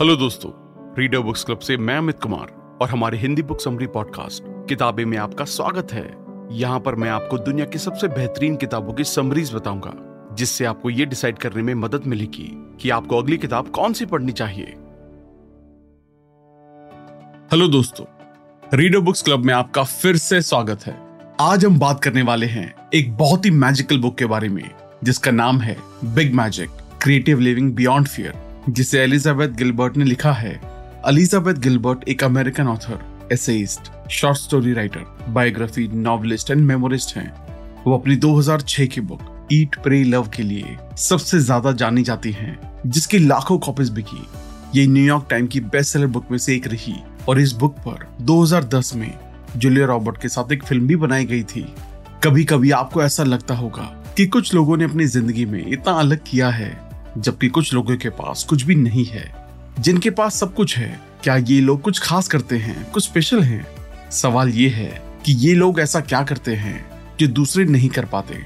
Hello दोस्तों reader books club से मैं अमित कुमार और हमारे हिंदी बुक समरी पॉडकास्ट किताबें में आपका स्वागत है। यहाँ पर मैं आपको दुनिया की सबसे बेहतरीन किताबों की समरीज बताऊँगा, जिससे आपको ये डिसाइड करने में मदद मिलेगी कि आपको अगली किताब कौन सी पढ़नी चाहिए। हेलो दोस्तों रीडर बुक्स क्लब में आपका फिर से स्वागत है। आज हम बात करने वाले हैं एक बहुत ही मैजिकल बुक के बारे में, जिसका नाम है Big Magic Creative Living Beyond Fear जिसे एलिजाबेथ गिलबर्ट ने लिखा है। एलिजाबेथ गिलबर्ट एक American author, essayist, short story writer, biography, novelist and memoirist हैं। वो अपनी 2006 की बुक, ईट, प्रे, लव के लिए सबसे ज़्यादा जानी जाती हैं, जिसकी लाखों कॉपीज बिकी। ये न्यूयॉर्क टाइम की बेस्ट सेलर बुक में से एक रही और इस बुक पर 2010 में जूलिया रॉबर्ट के साथ एक फ़िल्म भी बनाई गई थी। कभी कभी आपको ऐसा लगता होगा कि कुछ लोगों ने अपनी ज़िंदगी में इतना अलग किया है। जबकि कुछ लोगों के पास कुछ भी नहीं है। जिनके पास सब कुछ है, क्या ये लोग कुछ खास करते हैं, कुछ स्पेशल हैं? सवाल ये है कि ये लोग ऐसा क्या करते हैं जो दूसरे नहीं कर पाते?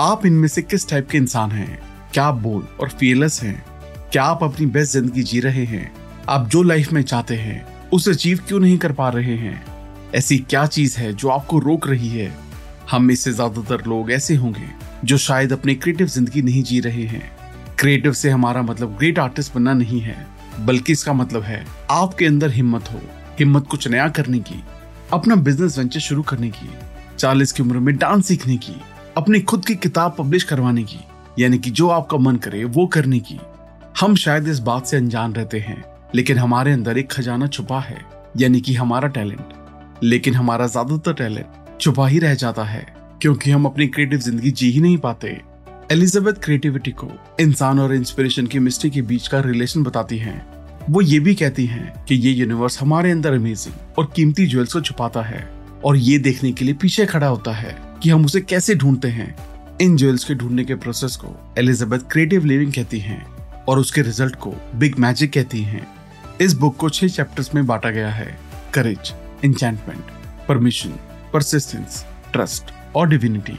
आप इनमें से किस टाइप के इंसान हैं? क्या आप बोल और फियरलेस हैं? क्या आप अपनी बेस्ट ज़िंदगी जी रहे हैं? आप जो लाइफ में चाहते हैं, उसे अचीव क्यों नहीं कर पा रहे हैं? ऐसी क्या चीज़ है जो आपको रोक रही है? हम में से ज़्यादातर लोग ऐसे होंगे जो शायद अपनी क्रिएटिव ज़िंदगी नहीं जी रहे हैं। क्रिएटिव से हमारा मतलब ग्रेट आर्टिस्ट बनना नहीं है, बल्कि इसका मतलब है आपके अंदर हिम्मत हो, हिम्मत कुछ नया करने की, अपना बिज़नेस वेंचर शुरू करने की, चालीस की उम्र में डांस सीखने की, अपनी खुद की किताब पब्लिश करवाने की, यानी कि जो आपका मन करे वो करने की। हम शायद इस बात से अनजान रहते हैं, लेकिन हमारे अंदर एक खजाना छुपा है, यानी कि हमारा टैलेंट लेकिन हमारा ज़्यादातर टैलेंट छुपा ही रह जाता है, क्योंकि हम अपनी क्रिएटिव ज़िंदगी जी ही नहीं पाते। एलिजाबेथ क्रिएटिविटी को, इंसान और इंस्पिरेशन की मिस्ट्री के बीच का रिलेशन बताती हैं। वो ये भी कहती हैं कि ये यूनिवर्स हमारे अंदर अमेजिंग और कीमती ज्वेल्स को छुपाता है और ये देखने के लिए पीछे खड़ा होता है कि हम उसे कैसे ढूंढते हैं। इन ज्वेल्स के ढूँढने के प्रोसेस को एलिजाबेथ क्रिएटिव लिविंग कहती हैं और उसके रिज़ल्ट को बिग मैजिक कहती हैं। इस बुक को छह चैप्टर्स में बांटा गया है। Courage enchantment permission persistence trust और डिविनिटी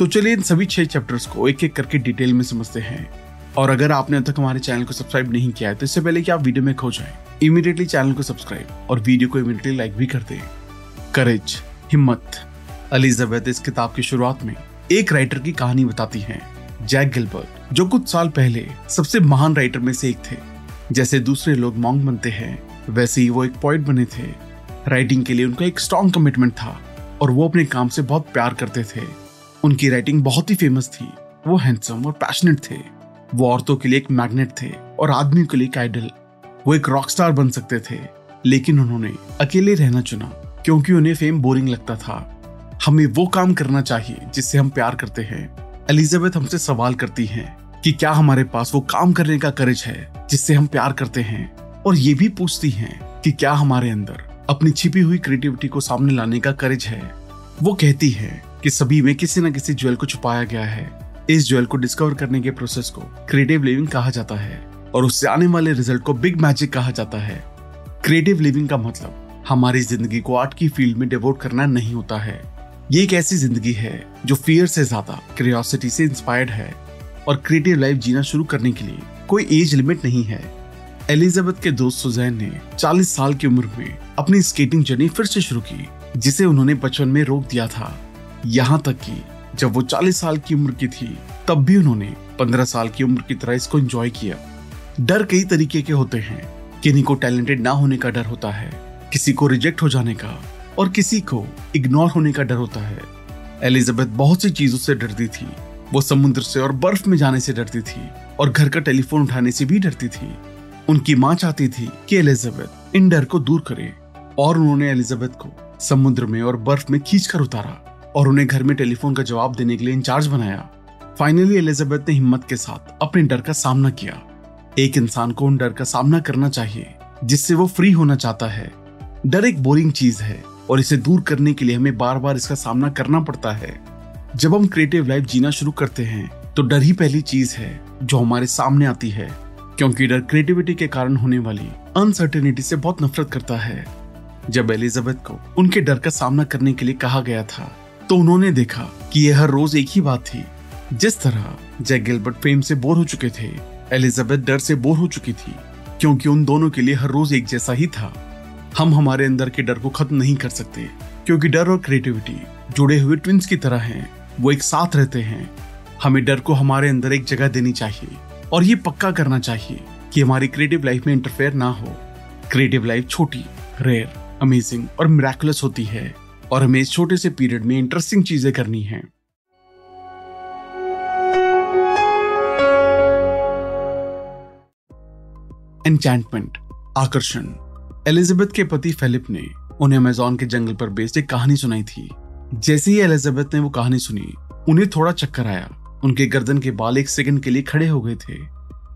तो चलिए इन सभी छह चैप्टर्स को एक एक करके डिटेल में समझते हैं। और अगर आपने अब तक हमारे चैनल को सब्सक्राइब नहीं किया है तो इससे पहले कि आप वीडियो में खो जाएँ इमीडिएटली चैनल को सब्सक्राइब और वीडियो को इमीडिएटली लाइक भी कर दें। करेज हिम्मत एलिजाबेथ इस किताब की शुरुआत में एक राइटर की कहानी बताती है जैक गिलबर्ट जो कुछ साल पहले सबसे महान राइटर में से एक थे। जैसे दूसरे लोग मॉन्ग बनते हैं, वैसे ही वो एक पॉइंट बने थे। राइटिंग के लिए उनका एक स्ट्रॉन्ग कमिटमेंट था और वो अपने काम से बहुत प्यार करते थे। उनकी राइटिंग बहुत ही फ़ेमस थी। वो हैंडसम और पैशनेट थे। वो औरतों के लिए एक मैग्नेट थे और आदमियों के लिए एक आइडल वो एक रॉक स्टार बन सकते थे। लेकिन उन्होंने अकेले रहना चुना, क्योंकि उन्हें फेम बोरिंग लगता था। हमें वो काम करना चाहिए जिससे हम प्यार करते हैं। एलिजाबेथ हमसे सवाल करती हैं कि क्या हमारे पास वो काम करने का करेज है जिससे हम प्यार करते हैं? और ये भी पूछती हैं कि क्या हमारे अंदर अपनी छिपी हुई क्रिएटिविटी को सामने लाने का करेज है? वो कहती है कि सभी में किसी न किसी ज्वेल को छुपाया गया है। इस ज्वेल को डिस्कवर करने के प्रोसेस को क्रिएटिव लिविंग कहा जाता है और उससे आने वाले रिज़ल्ट को बिग मैजिक कहा जाता है। क्रिएटिव लिविंग का मतलब हमारी ज़िंदगी को आर्ट की फ़ील्ड में डिवोट करना नहीं होता है। ये एक ऐसी ज़िंदगी है जो फियर से ज़्यादा क्रियोसिटी से इंस्पायर्ड है और क्रिएटिव लाइफ जीना शुरू करने के लिए कोई एज लिमिट नहीं है। एलिजाबेथ के दोस्त सुजैन ने 40 साल की उम्र में अपनी स्केटिंग जर्नी फिर से शुरू की, जिसे उन्होंने बचपन में रोक दिया था। यहाँ तक कि जब वो 40 साल की उम्र की थी, तब भी उन्होंने 15 साल की उम्र की तरह इसको एंजॉय किया। डर कई तरीके के होते हैं किन्हीं को टैलेंटेड ना होने का डर होता है, किसी को रिजेक्ट हो जाने का और किसी को इग्नोर होने का डर होता है। एलिजाबेथ बहुत सी चीज़ों से डरती थी। वो समुद्र से और बर्फ़ में जाने से डरती थी और घर का टेलीफोन उठाने से भी डरती थी। उनकी माँ चाहती थी कि एलिजाबेथ इन डर को दूर करे और उन्होंने एलिजाबेथ को समुद्र में और बर्फ़ में खींच कर उतारा। और उन्हें घर में टेलीफोन का जवाब देने के लिए इंचार्ज बनाया। फाइनली एलिजाबेथ ने हिम्मत के साथ अपने डर का सामना किया। एक इंसान को उन डर का सामना करना चाहिए, जिससे वो फ्री होना चाहता है। डर एक बोरिंग चीज़ है और इसे दूर करने के लिए हमें बार बार इसका सामना करना पड़ता है। जब हम क्रिएटिव लाइफ जीना शुरू करते हैं तो डर ही पहली चीज़ है जो हमारे सामने आती है, क्योंकि डर क्रिएटिविटी के कारण होने वाली अनसर्टेनिटी से बहुत नफरत करता है। जब एलिजाबेथ को उनके डर का सामना करने के लिए कहा गया था तो उन्होंने देखा कि यह हर रोज एक ही बात थी। जिस तरह जैक गिलबर्ट प्रेम से बोर हो चुके थे, एलिजाबेथ डर से बोर हो चुकी थी, क्योंकि उन दोनों के लिए हर रोज एक जैसा ही था। हम हमारे अंदर के डर को खत्म नहीं कर सकते, क्योंकि डर और क्रिएटिविटी जुड़े हुए ट्विंस की तरह हैं। वो एक साथ रहते हैं। हमें डर को हमारे अंदर एक जगह देनी चाहिए और ये पक्का करना चाहिए कि हमारी क्रिएटिव लाइफ में इंटरफेयर ना हो। क्रिएटिव लाइफ छोटी रेयर अमेजिंग और मिराकुलस होती है। और हमें इस छोटे से पीरियड में इंटरेस्टिंग चीज़ें करनी है। एंचैंटमेंट आकर्षण। एलिजाबेथ के पति फिलिप ने उन्हें अमेजोन के जंगल पर बेस्ड एक कहानी सुनाई थी। जैसे ही एलिजाबेथ ने वो कहानी सुनी, उन्हें थोड़ा चक्कर आया। उनके गर्दन के बाल एक सेकंड के लिए खड़े हो गए थे।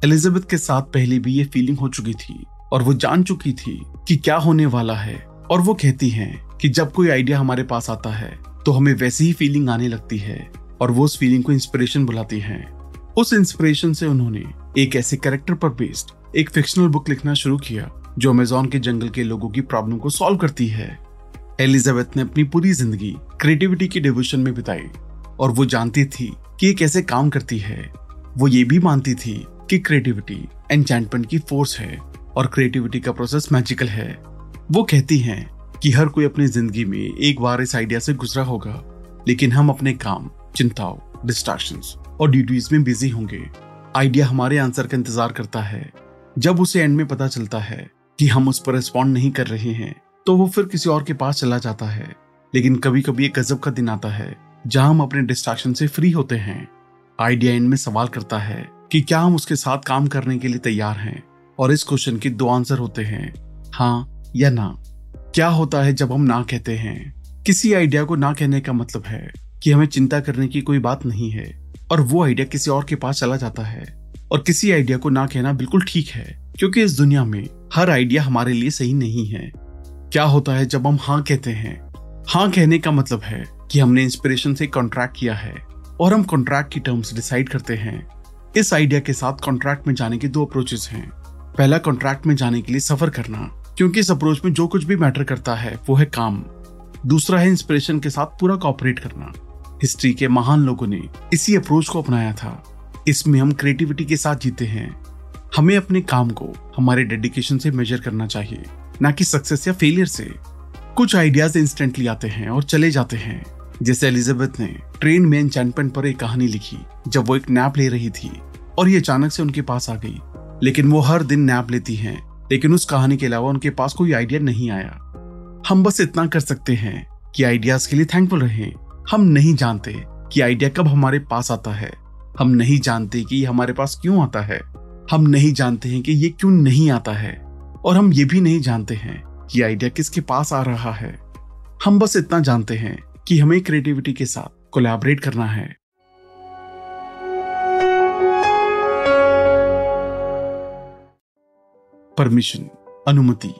एलिजाबेथ के साथ पहले भी ये फीलिंग हो चुकी थी और वो जान चुकी थी कि क्या होने वाला है और वो कहती हैं कि जब कोई आइडिया हमारे पास आता है तो हमें वैसी ही फीलिंग आने लगती है और वो उस फीलिंग को इंस्पिरेशन बुलाती है। उस इंस्पिरेशन से उन्होंने एक ऐसे कैरेक्टर पर बेस्ड एक फिक्शनल बुक लिखना शुरू किया, जो अमेजोन के जंगल के लोगों की प्रॉब्लम को सॉल्व करती है। एलिजाबेथ ने अपनी पूरी ज़िंदगी क्रिएटिविटी की डिवोशन में बिताई और वो जानती थी कि ये कैसे काम करती है। वो ये भी मानती थी कि क्रिएटिविटी एंचैंटमेंट की फोर्स है और क्रिएटिविटी का प्रोसेस मैजिकल है। वो कहती हैं कि हर कोई अपनी ज़िंदगी में एक बार इस आइडिया से गुजरा होगा, लेकिन हम अपने काम, चिंताओं डिस्ट्रैक्शन और ड्यूटीज़ में बिज़ी होंगे। आइडिया हमारे आंसर का इंतज़ार करता है। जब उसे एंड में पता चलता है कि हम उस पर रिस्पॉन्ड नहीं कर रहे हैं तो वो फिर किसी और के पास चला जाता है। लेकिन कभी कभी एक गजब का दिन आता है, जहाँ हम अपने डिस्ट्रैक्शन से फ्री होते हैं। आइडिया एंड में सवाल करता है कि क्या हम उसके साथ काम करने के लिए तैयार हैं? और इस क्वेश्चन के दो आंसर होते हैं हाँ या ना। क्या होता है जब हम ना कहते हैं? किसी आइडिया को ना कहने का मतलब है कि हमें चिंता करने की कोई बात नहीं है और वो आइडिया किसी और के पास चला जाता है। और किसी आइडिया को ना कहना बिल्कुल ठीक है, क्योंकि इस दुनिया में हर आइडिया हमारे लिए सही नहीं है। क्या होता है जब हम हाँ कहते हैं? हाँ कहने का मतलब है कि हमने इंस्पिरेशन से कॉन्ट्रैक्ट किया है और हम कॉन्ट्रैक्ट की टर्म्स डिसाइड करते हैं। इस आइडिया के साथ कॉन्ट्रैक्ट में जाने के दो अप्रोचेस हैं। पहला कॉन्ट्रैक्ट में जाने के लिए सफ़र करना क्योंकि इस अप्रोच में जो कुछ भी मैटर करता है, वो है काम। दूसरा है इंस्पिरेशन के साथ पूरा कॉपरेट करना। हिस्ट्री के महान लोगों ने इसी अप्रोच को अपनाया था। इसमें हम क्रिएटिविटी के साथ जीते हैं। हमें अपने काम को, हमारे डेडिकेशन से मेजर करना चाहिए। ना कि सक्सेस या फेलियर से। कुछ आइडियाज़ इंस्टेंटली आते हैं और चले जाते हैं। जैसे एलिजाबेथ ने ट्रेन में एनचैंटमेंट पर एक कहानी लिखी, जब वो एक नैप ले रही थी और ये अचानक से उनके पास आ गई। लेकिन वो हर दिन नैप लेती हैं। लेकिन उस कहानी के अलावा उनके पास कोई आइडिया नहीं आया। हम बस इतना कर सकते हैं कि आइडियाज़ के लिए थैंकफुल रहें। हम नहीं जानते कि आइडिया कब हमारे पास आता है। हम नहीं जानते कि ये हमारे पास क्यों आता है। हम नहीं जानते हैं कि ये क्यों नहीं आता है। और हम ये भी नहीं जानते हैं कि आइडिया किसके पास आ रहा है। हम बस इतना जानते हैं कि हमें क्रिएटिविटी के साथ कोलैबोरेट करना है। परमिशन, अनुमति।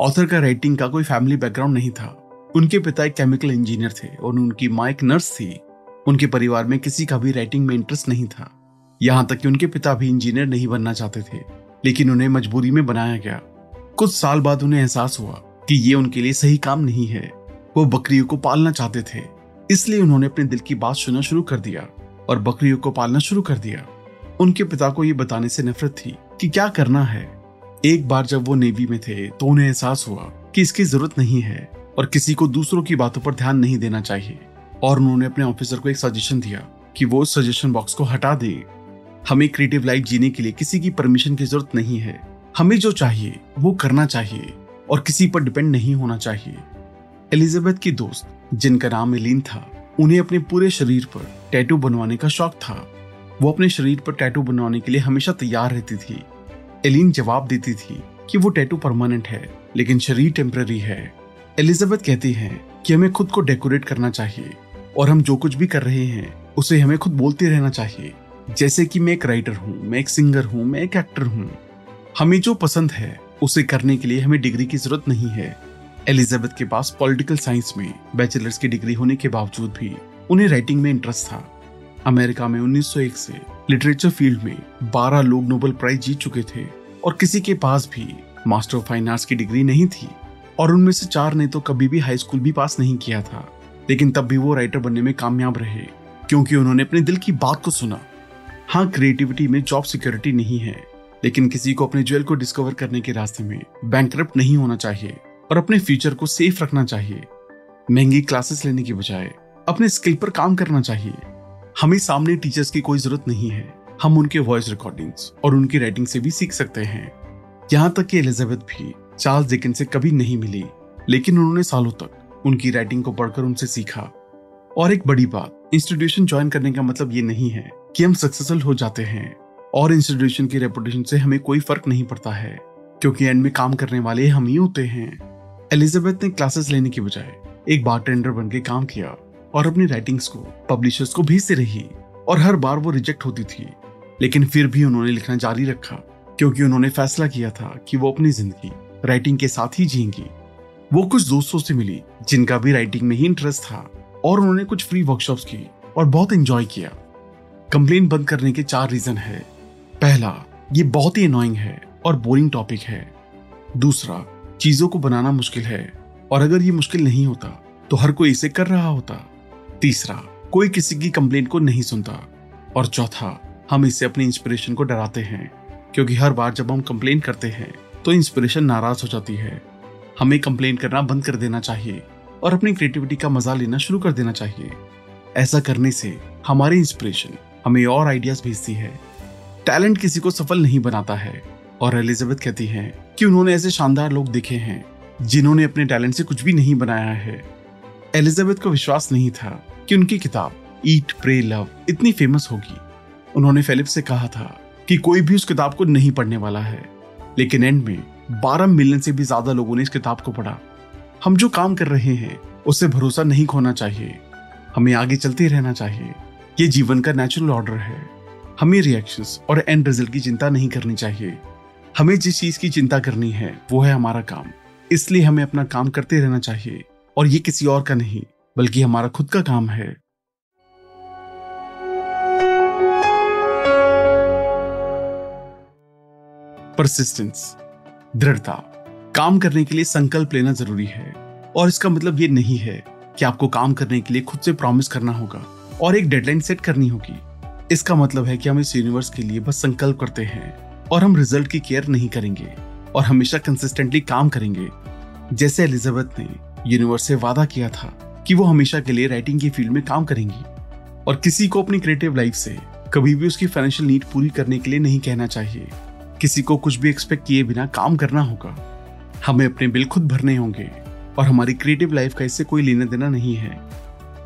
ऑथर का राइटिंग का कोई फैमिली बैकग्राउंड नहीं था। उनके पिता एक केमिकल इंजीनियर थे और उनकी माँ एक नर्स थी। उनके परिवार में किसी का भी राइटिंग में इंटरेस्ट नहीं था। यहाँ तक कि उनके पिता भी इंजीनियर नहीं बनना चाहते थे, लेकिन उन्हें मजबूरी में बनाया गया। कुछ साल बाद उन्हें एहसास हुआ कि ये उनके लिए सही काम नहीं है। वो बकरियों को पालना चाहते थे। इसलिए उन्होंने अपने दिल की बात सुनना शुरू कर दिया और बकरियों को पालना शुरू कर दिया। उनके पिता को ये बताने से नफरत थी कि क्या करना है। एक बार जब वो नेवी में थे तो उन्हें एहसास हुआ कि इसकी ज़रूरत नहीं है और किसी को दूसरों की बातों पर ध्यान नहीं देना चाहिए। और उन्होंने अपने ऑफिसर को एक सजेशन दिया कि वो सजेशन बॉक्स को हटा दे। हमें क्रिएटिव लाइफ जीने के लिए किसी की परमिशन की ज़रूरत नहीं है। हमें जो चाहिए, वो करना चाहिए और किसी पर डिपेंड नहीं होना चाहिए। एलिजाबेथ की दोस्त, जिनका नाम एलिन था, उन्हें अपने पूरे शरीर पर टैटू बनवाने का शौक था। वो अपने शरीर पर टैटू बनवाने के लिए हमेशा तैयार रहती थी। एलिन जवाब देती थी कि वो टैटू परमानेंट है, लेकिन शरीर टेम्पररी है। एलिजाबेथ कहती है कि हमें खुद को डेकोरेट करना चाहिए, और हम जो कुछ भी कर रहे हैं, उसे हमें खुद बोलते रहना चाहिए। जैसे कि मैं एक राइटर हूँ, मैं एक सिंगर हूँ, मैं एक एक्टर हूँ। हमें जो पसंद है, उसे करने के लिए हमें डिग्री की ज़रूरत नहीं है। एलिजाबेथ के पास पॉलिटिकल साइंस में बैचलर्स की डिग्री होने के बावजूद भी उन्हें राइटिंग में इंटरेस्ट था। अमेरिका में 1901 से लिटरेचर फ़ील्ड में 12 लोग नोबेल प्राइज जीत चुके थे और किसी के पास भी मास्टर ऑफ़ फाइन आर्ट्स की डिग्री नहीं थी और उनमें से चार ने तो कभी भी हाई स्कूल भी पास नहीं किया था। लेकिन तब भी वो राइटर बनने में कामयाब रहे, क्योंकि उन्होंने अपने दिल की बात को सुना। हाँ क्रिएटिविटी में जॉब सिक्योरिटी नहीं है, लेकिन किसी को अपने ज्वेल को डिस्कवर करने के रास्ते में बैंक नहीं होना चाहिए और अपने फ्यूचर को सेफ़ रखना चाहिए। महँगी क्लासेस लेने की बजाय अपने स्किल पर काम करना चाहिए। हमें सामने टीचर्स की कोई ज़रूरत नहीं है। हम उनके वॉइस रिकॉर्डिंग्स और उनकी राइटिंग से भी सीख सकते हैं। यहाँ तक कि एलिजाबेथ भी चार्ल्स डिकन से कभी नहीं मिली, लेकिन उन्होंने सालों तक उनकी राइटिंग को पढ़कर उनसे सीखा। और एक बड़ी बात इंस्टीट्यूशन ज्वाइन करने का मतलब ये नहीं है कि हम सक्सेसफुल हो जाते हैं और इंस्टीट्यूशन की रेपुटेशन से हमें कोई फ़र्क नहीं पड़ता है, क्योंकि एंड में काम करने वाले हम ही होते हैं। एलिजाबेथ ने क्लासेस लेने की बजाय एक बार टेंडर बन के काम किया। और अपनी राइटिंग्स को पब्लिशर्स को भेजते रही और हर बार वो रिजेक्ट होती थी। लेकिन फिर भी उन्होंने लिखना जारी रखा, क्योंकि उन्होंने फैसला किया था कि वो अपनी ज़िंदगी राइटिंग के साथ ही जिएँगी। वो कुछ दोस्तों से मिली, जिनका भी राइटिंग में ही इंटरेस्ट था, और उन्होंने कुछ फ्री वर्कशॉप्स की और बहुत एंजॉय किया। कंप्लेन बंद करने के चार रीजन है। पहला, ये बहुत ही अनोइंग है और बोरिंग टॉपिक है। दूसरा, चीज़ों को बनाना मुश्किल है, और अगर ये मुश्किल नहीं होता तो हर कोई इसे कर रहा होता। तीसरा, कोई किसी की कंप्लेन को नहीं सुनता। और चौथा, हम इससे अपनी इंस्पिरेशन को डराते हैं, क्योंकि हर बार जब हम कंप्लेन करते हैं तो इंस्पिरेशन नाराज़ हो जाती है। हमें कंप्लेन करना बंद कर देना चाहिए और अपनी क्रिएटिविटी का मज़ा लेना शुरू कर देना चाहिए। ऐसा करने से हमारी इंस्पिरेशन हमें और आइडियाज़ भेजती है। टैलेंट किसी को सफल नहीं बनाता है। और एलिजाबेथ कहती हैं कि उन्होंने ऐसे शानदार लोग देखे हैं, जिन्होंने अपने टैलेंट से कुछ भी नहीं बनाया है। एलिजाबेथ को विश्वास नहीं था। कि उनकी किताब, ईट प्रे लव, इतनी फ़ेमस होगी। उन्होंने फेलिप से कहा था कि कोई भी उस किताब को नहीं पढ़ने वाला है। लेकिन एंड में 12 मिलियन से भी ज़्यादा लोगों ने इस किताब को पढ़ा। हम जो काम कर रहे हैं, उससे भरोसा नहीं खोना चाहिए। हमें आगे चलते रहना चाहिए। ये जीवन का नेचुरल ऑर्डर है। हमें रिएक्शंस और एंड रिज़ल्ट की चिंता नहीं करनी चाहिए। हमें जिस चीज़ की चिंता करनी है, वो है हमारा काम। इसलिए हमें अपना काम करते रहना चाहिए। और ये किसी और का नहीं। बल्कि हमारा खुद का काम है। परसिस्टेंस दृढ़ता, काम करने के लिए संकल्प लेना ज़रूरी है। और इसका मतलब ये नहीं है कि आपको काम करने के लिए खुद से प्रॉमिस करना होगा और एक डेडलाइन सेट करनी होगी। इसका मतलब है कि हम इस यूनिवर्स के लिए बस संकल्प करते हैं और हम रिज़ल्ट की केयर नहीं करेंगे और हमेशा कंसिस्टेंटली काम करेंगे। जैसे एलिजाबेथ ने यूनिवर्स से वादा किया था कि वो हमेशा के लिए राइटिंग की फ़ील्ड में काम करेंगी। और किसी को अपनी क्रिएटिव लाइफ से कभी भी उसकी फाइनेंशियल नीड पूरी करने के लिए नहीं कहना चाहिए। किसी को कुछ भी एक्सपेक्ट किए बिना काम करना होगा। हमें अपने बिल खुद भरने होंगे और हमारी क्रिएटिव लाइफ का इससे कोई लेना देना नहीं है।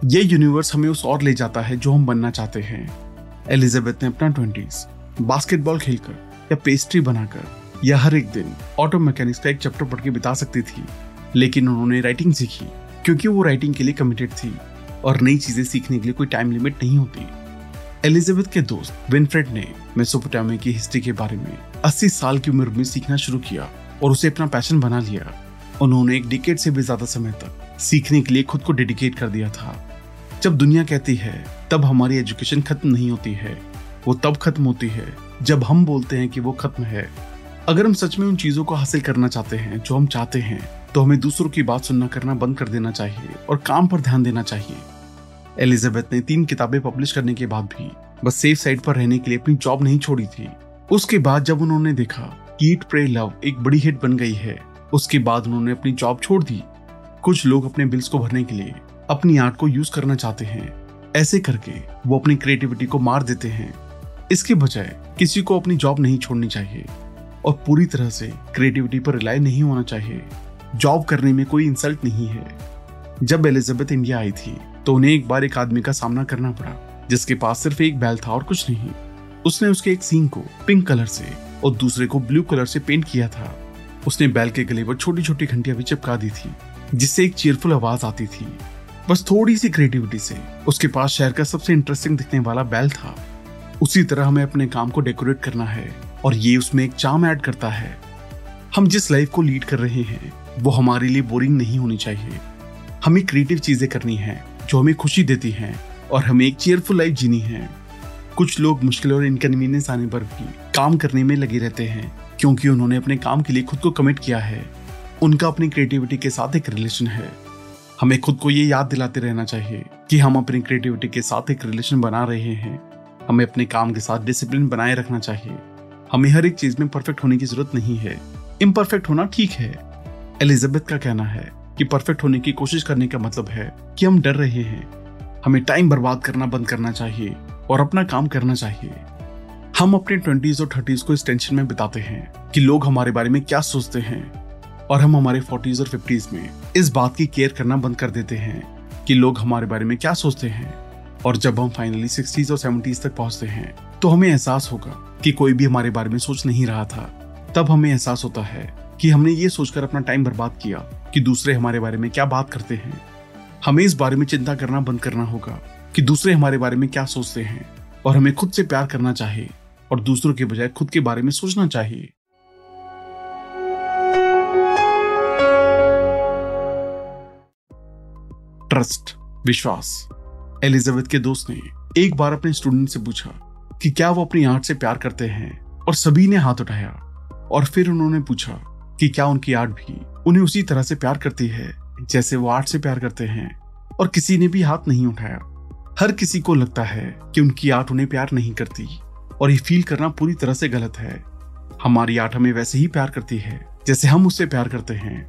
ये यूनिवर्स हमें उस और ले जाता है जो हम बनना चाहते हैं। एलिजाबेथ ने अपना ट्वेंटीज बास्केटबॉल खेलकर या पेस्ट्री बनाकर या हर एक दिन ऑटो मैकेनिक्स का एक चैप्टर पढ़ के बिता सकती थी। लेकिन उन्होंने राइटिंग सीखी। क्योंकि वो राइटिंग के लिए कमिटेड थी और नई चीज़ें सीखने के लिए कोई टाइम लिमिट नहीं होती। एलिजाबेथ के दोस्त विनफ्रेड ने मेसोपोटामिया की हिस्ट्री के बारे में 80 साल की उम्र में सीखना शुरू किया और उसे अपना पैशन बना लिया। उन्होंने एक डिकेट से भी ज़्यादा समय तक सीखने के लिए खुद को डेडिकेट कर दिया था। जब दुनिया कहती है, तब हमारी एजुकेशन खत्म नहीं होती है, वो तब खत्म होती है, जब हम बोलते हैं कि वो खत्म है अगर हम सच में उन चीज़ों को हासिल करना चाहते हैं, जो हम चाहते हैं तो हमें दूसरों की बात सुनना, करना बंद कर देना चाहिए और काम पर ध्यान देना चाहिए। एलिजाबेथ ने तीन किताबें पब्लिश करने के बाद भी बस सेफ़ साइड पर रहने के लिए अपनी जॉब नहीं छोड़ी थी। उसके बाद जब उन्होंने देखा कीट प्रे लव एक बड़ी हिट बन गई है, उसके बाद उन्होंने अपनी जॉब छोड़ दी। कुछ लोग अपने बिल्स को भरने के लिए अपनी आर्ट को यूज़ करना चाहते हैं। ऐसे करके वो अपनी क्रिएटिविटी को मार देते हैं। इसके बजाय किसी को अपनी जॉब नहीं छोड़नी चाहिए। और पूरी तरह से क्रिएटिविटी पर रिलाई नहीं होना चाहिए। जॉब करने में कोई इंसल्ट नहीं है। जब एलिजाबेथ इंडिया आई थी तो उन्हें एक बार एक आदमी का सामना करना पड़ा, जिसके पास सिर्फ़ एक बैल था और कुछ नहीं। उसने उसके एक सींग को पिंक कलर से और दूसरे को ब्लू कलर से पेंट किया था। उसने बैल के गले पर छोटी छोटी घंटियाँ भी चिपका दी थी, जिससे एक चेयरफुल आवाज़ आती थी। बस थोड़ी सी क्रिएटिविटी से उसके पास शहर का सबसे इंटरेस्टिंग दिखने वाला बैल था। उसी तरह हमें अपने काम को डेकोरेट करना है। और ये उसमें एक चाम ऐड करता है। हम जिस लाइफ को लीड कर रहे हैं, वो हमारे लिए बोरिंग नहीं होनी चाहिए। हमें क्रिएटिव चीज़ें करनी है, जो हमें खुशी देती हैं और हमें एक चेयरफुल लाइफ जीनी है। कुछ लोग मुश्किल और इनकन्वीनियंस आने पर भी काम करने में लगे रहते हैं, क्योंकि उन्होंने अपने काम के लिए खुद को कमिट किया है। उनका अपनी क्रिएटिविटी के साथ एक रिलेशन है। हमें खुद को ये याद दिलाते रहना चाहिए कि हम अपनी क्रिएटिविटी के साथ एक रिलेशन बना रहे हैं। हमें अपने काम के साथ डिसिप्लिन बनाए रखना चाहिए। हमें हर एक चीज़ में परफेक्ट होने की ज़रूरत नहीं है। इम्परफेक्ट होना ठीक है। एलिजाबेथ का कहना है कि परफेक्ट होने की कोशिश करने का मतलब है कि हम डर रहे हैं। हमें टाइम बर्बाद करना बंद करना चाहिए और अपना काम करना चाहिए। हम अपने ट्वेंटीज और थर्टीज को इस टेंशन में बिताते हैं कि लोग हमारे बारे में क्या सोचते हैं और हम हमारे फोर्टीज और फिफ्टीज में इस बात की केयर करना बंद कर देते हैं कि लोग हमारे बारे में क्या सोचते हैं। और जब हम फाइनली सिक्सटीज और सेवेंटीज तक पहुँचते हैं तो हमें एहसास होगा कि कोई भी हमारे बारे में सोच नहीं रहा था। तब हमें एहसास होता है कि हमने ये सोचकर अपना टाइम बर्बाद किया कि दूसरे हमारे बारे में क्या बात करते हैं। हमें इस बारे में चिंता करना बंद करना होगा कि दूसरे हमारे बारे में क्या सोचते हैं और हमें खुद से प्यार करना चाहिए और दूसरों के बजाय खुद के बारे में सोचना चाहिए ट्रस्ट विश्वास। एलिजाबेथ के दोस्त ने एक बार अपने स्टूडेंट से पूछा कि क्या वो अपनी आर्ट से प्यार करते हैं, और सभी ने हाथ उठाया। और फिर उन्होंने पूछा कि क्या उनकी आर्ट भी उन्हें उसी तरह से प्यार करती है, जैसे वो आर्ट से प्यार करते हैं, और किसी ने भी हाथ नहीं उठाया। हर किसी को लगता है कि उनकी आर्ट उन्हें प्यार नहीं करती, और ये फील करना पूरी तरह से गलत है। हमारी आर्ट हमें वैसे ही प्यार करती है, जैसे हम उससे प्यार करते हैं।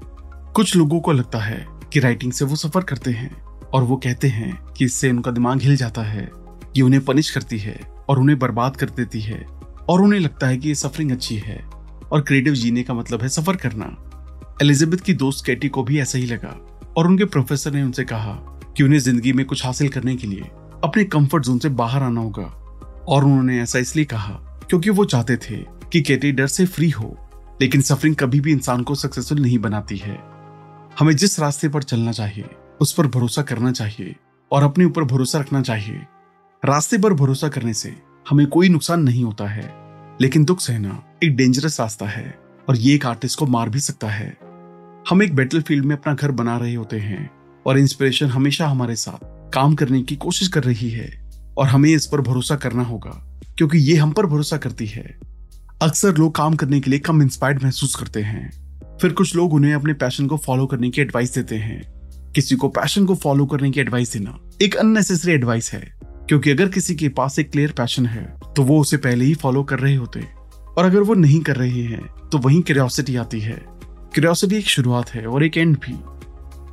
कुछ लोगों को लगता है कि राइटिंग से वो सफ़र करते हैं। और वो कहते हैं कि इससे उनका दिमाग हिल जाता है, ये उन्हें पनिश करती है और उन्हें बर्बाद कर देती है। और उन्हें लगता है कि ये सफरिंग अच्छी है। और क्रिएटिव जीने का मतलब है सफ़र करना। एलिजाबेथ की दोस्त कैटी को भी ऐसा ही लगा और उनके प्रोफेसर ने उनसे कहा कि उन्हें ज़िंदगी में कुछ हासिल करने के लिए अपने कंफर्ट जोन से बाहर आना होगा। और उन्होंने ऐसा इसलिए कहा क्योंकि वो चाहते थे कि कैटी डर से फ्री हो, लेकिन सफरिंग कभी भी इंसान को सक्सेसफुल नहीं बनाती है। हमें जिस रास्ते पर चलना चाहिए उस पर भरोसा करना चाहिए और अपने ऊपर भरोसा रखना चाहिए। रास्ते पर भरोसा करने से हमें कोई नुकसान नहीं होता है, लेकिन दुख सहना एक डेंजरस रास्ता है और ये एक आर्टिस्ट को मार भी सकता है। हम एक बैटल फ़ील्ड में अपना घर बना रहे होते हैं और इंस्पिरेशन हमेशा हमारे साथ काम करने की कोशिश कर रही है और हमें इस पर भरोसा करना होगा, क्योंकि ये हम पर भरोसा करती है। अक्सर लोग काम करने के लिए कम इंस्पायर्ड महसूस करते हैं। फिर कुछ लोग उन्हें अपने पैशन को फॉलो करने की एडवाइस देते हैं। किसी को पैशन को फॉलो करने की एडवाइस देना एक अननेसेसरी एडवाइस है। क्योंकि अगर किसी के पास एक क्लियर पैशन है तो वो उसे पहले ही फॉलो कर रहे होते। और अगर वो नहीं कर रहे हैं तो वहीं क्यूरियोसिटी आती है। क्यूरियोसिटी एक शुरुआत है और एक एंड भी।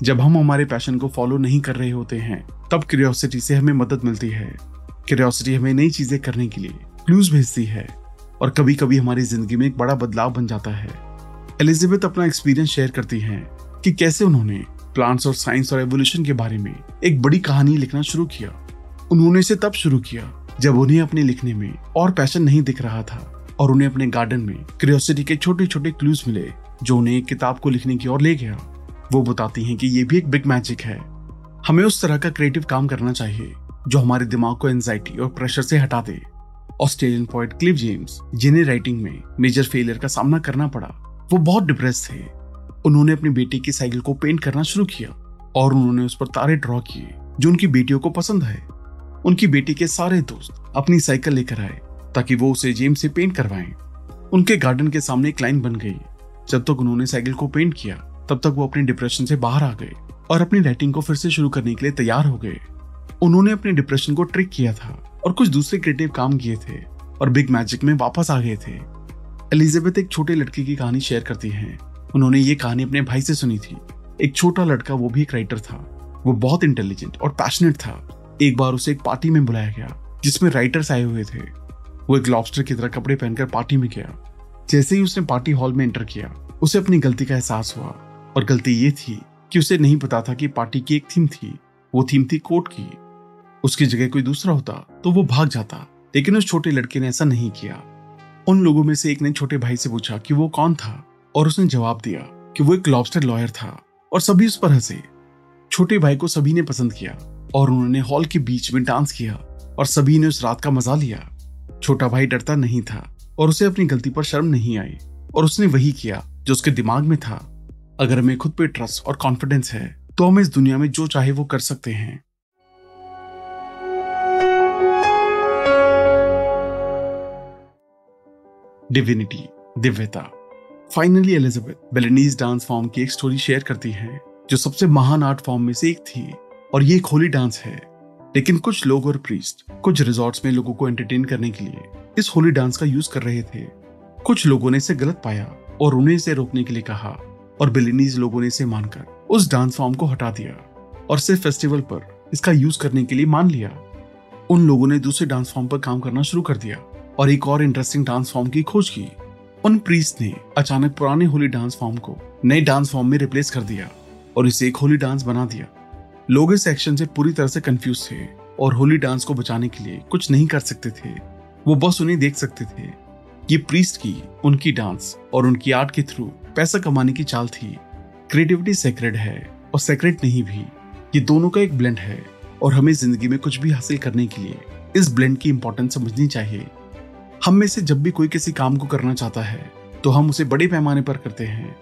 जब हम हमारे पैशन को फॉलो नहीं कर रहे होते हैं, तब क्यूरियोसिटी से हमें मदद मिलती है। क्यूरियोसिटी हमें नई चीज़ें करने के लिए क्लूज भेजती है और कभी कभी हमारी ज़िंदगी में एक बड़ा बदलाव बन जाता है। एलिजाबेथ अपना एक्सपीरियंस शेयर करती हैं कि कैसे उन्होंने प्लांट्स और साइंस और एवोल्यूशन के बारे में एक बड़ी कहानी लिखना शुरू किया। उन्होंने इसे तब शुरू किया, जब उन्हें अपने लिखने में और पैशन नहीं दिख रहा था और उन्हें अपने गार्डन में क्रियोसिटी के छोटे छोटे क्लूज मिले, जो उन्हें एक किताब को लिखने की ओर ले गया। वो बताती हैं कि ये भी एक बिग मैजिक है। हमें उस तरह का क्रिएटिव काम करना चाहिए, जो हमारे दिमाग को एंजाइटी और प्रेशर से हटा दे। ऑस्ट्रेलियन पोइट क्लिव जेम्स जिन्हें राइटिंग में मेजर फेलियर का सामना करना पड़ा, वो बहुत डिप्रेस थे। उन्होंने अपनी बेटी की साइकिल को पेंट करना शुरू किया और उन्होंने उस पर तारे ड्रॉ किए, जो उनकी बेटियों को पसंद है। उनकी बेटी के सारे दोस्त अपनी साइकिल लेकर आए, ताकि वो उसे जेम्स से पेंट करवाएँ। उनके गार्डन के सामने एक लाइन बन गई। जब तक उन्होंने साइकिल को पेंट किया, तब तक वो अपने डिप्रेशन से बाहर आ गए और अपनी राइटिंग को फिर से शुरू करने के लिए तैयार हो गए। उन्होंने अपने डिप्रेशन को ट्रिक किया था और कुछ दूसरे क्रिएटिव काम किए थे और बिग मैजिक में वापस आ गए थे। एलिजाबेथ एक छोटे लड़के की कहानी शेयर करती हैं। उन्होंने ये कहानी अपने भाई से सुनी थी। एक छोटा लड़का, वो भी एक राइटर था। वो बहुत इंटेलिजेंट और पैशनेट था। एक बार उसे एक पार्टी में बुलाया गया, जिसमें राइटर्स आए हुए थे। वो एक लॉबस्टर की तरह कपड़े पहनकर पार्टी में गया। जैसे ही उसने पार्टी हॉल में एंटर किया, उसे अपनी गलती का एहसास हुआ। और गलती ये थी कि उसे नहीं पता था कि पार्टी की एक थीम थी। वो थीम थी कोर्ट की। उसकी जगह कोई दूसरा होता तो वो भाग जाता। लेकिन उस छोटे लड़के ने ऐसा नहीं किया। उन लोगों में से एक ने छोटे भाई से पूछा कि वो कौन था? और उसने जवाब दिया कि वो एक लॉबस्टर लॉयर था और सभी उस पर हंसे। छोटे भाई को सभी ने पसंद किया और उन्होंने हॉल के बीच में डांस किया और सभी ने उस रात का मज़ा लिया। छोटा भाई डरता नहीं था और उसे अपनी गलती पर शर्म नहीं आई और उसने वही किया जो उसके दिमाग में था। अगर हमें खुद पे ट्रस्ट और कॉन्फिडेंस है तो हम इस दुनिया में जो चाहे वो कर सकते हैं। डिविनिटी दिव्यता finally Elizabeth Balinese dance form की एक स्टोरी शेयर करती है, जो सबसे महान आर्ट फॉर्म में से एक थी, और ये एक होली डांस है। लेकिन कुछ लोग और प्रीस्ट कुछ रिजॉर्ट्स में लोगों को एंटरटेन करने के लिए इस होली डांस का यूज़ कर रहे थे। कुछ लोगों ने इसे गलत पाया, और उन्हें इसे रोकने के लिए कहा, और बिलिनीज लोगों ने इसे मानकर उस डांस फॉर्म को हटा दिया, और सिर्फ़ फेस्टिवल पर इसका यूज़ करने के लिए मान लिया। उन लोगों ने दूसरे डांस फॉर्म पर काम करना शुरू कर दिया, और एक और इंटरेस्टिंग डांस फॉर्म की खोज की। उन प्रीस्ट ने अचानक पुराने होली डांस फॉर्म को नए डांस फॉर्म में रिप्लेस कर दिया और इसे एक होली डांस बना दिया। लोग इस एक्शन से पूरी तरह से कंफ्यूज थे और होली डांस को बचाने के लिए कुछ नहीं कर सकते थे। वो बस उन्हें देख सकते थे कि प्रीस्ट की उनकी डांस और उनकी आर्ट के थ्रू पैसा कमाने की चाल थी। क्रिएटिविटी सेक्रेट है और सेक्रेट नहीं भी। ये दोनों का एक ब्लेंड है और हमें ज़िंदगी में कुछ भी हासिल करने के लिए इस ब्लेंड की इंपॉर्टेंस समझनी चाहिए। हम में से जब भी कोई किसी काम को करना चाहता है तो हम उसे बड़े पैमाने पर करते हैं।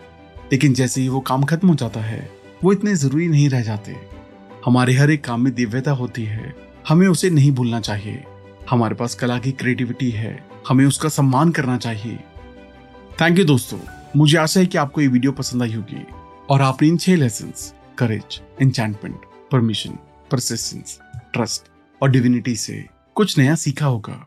लेकिन जैसे ही वो काम खत्म हो जाता है, वो इतने ज़रूरी नहीं रह जाते। हमारे हर एक काम में दिव्यता होती है। हमें उसे नहीं भूलना चाहिए। हमारे पास कला की क्रिएटिविटी है। हमें उसका सम्मान करना चाहिए। थैंक यू दोस्तों। मुझे आशा है कि आपको ये वीडियो पसंद आई होगी। और आपने इन छह lesson courage enchantment permission persistence trust और डिविनिटी से कुछ नया सीखा होगा।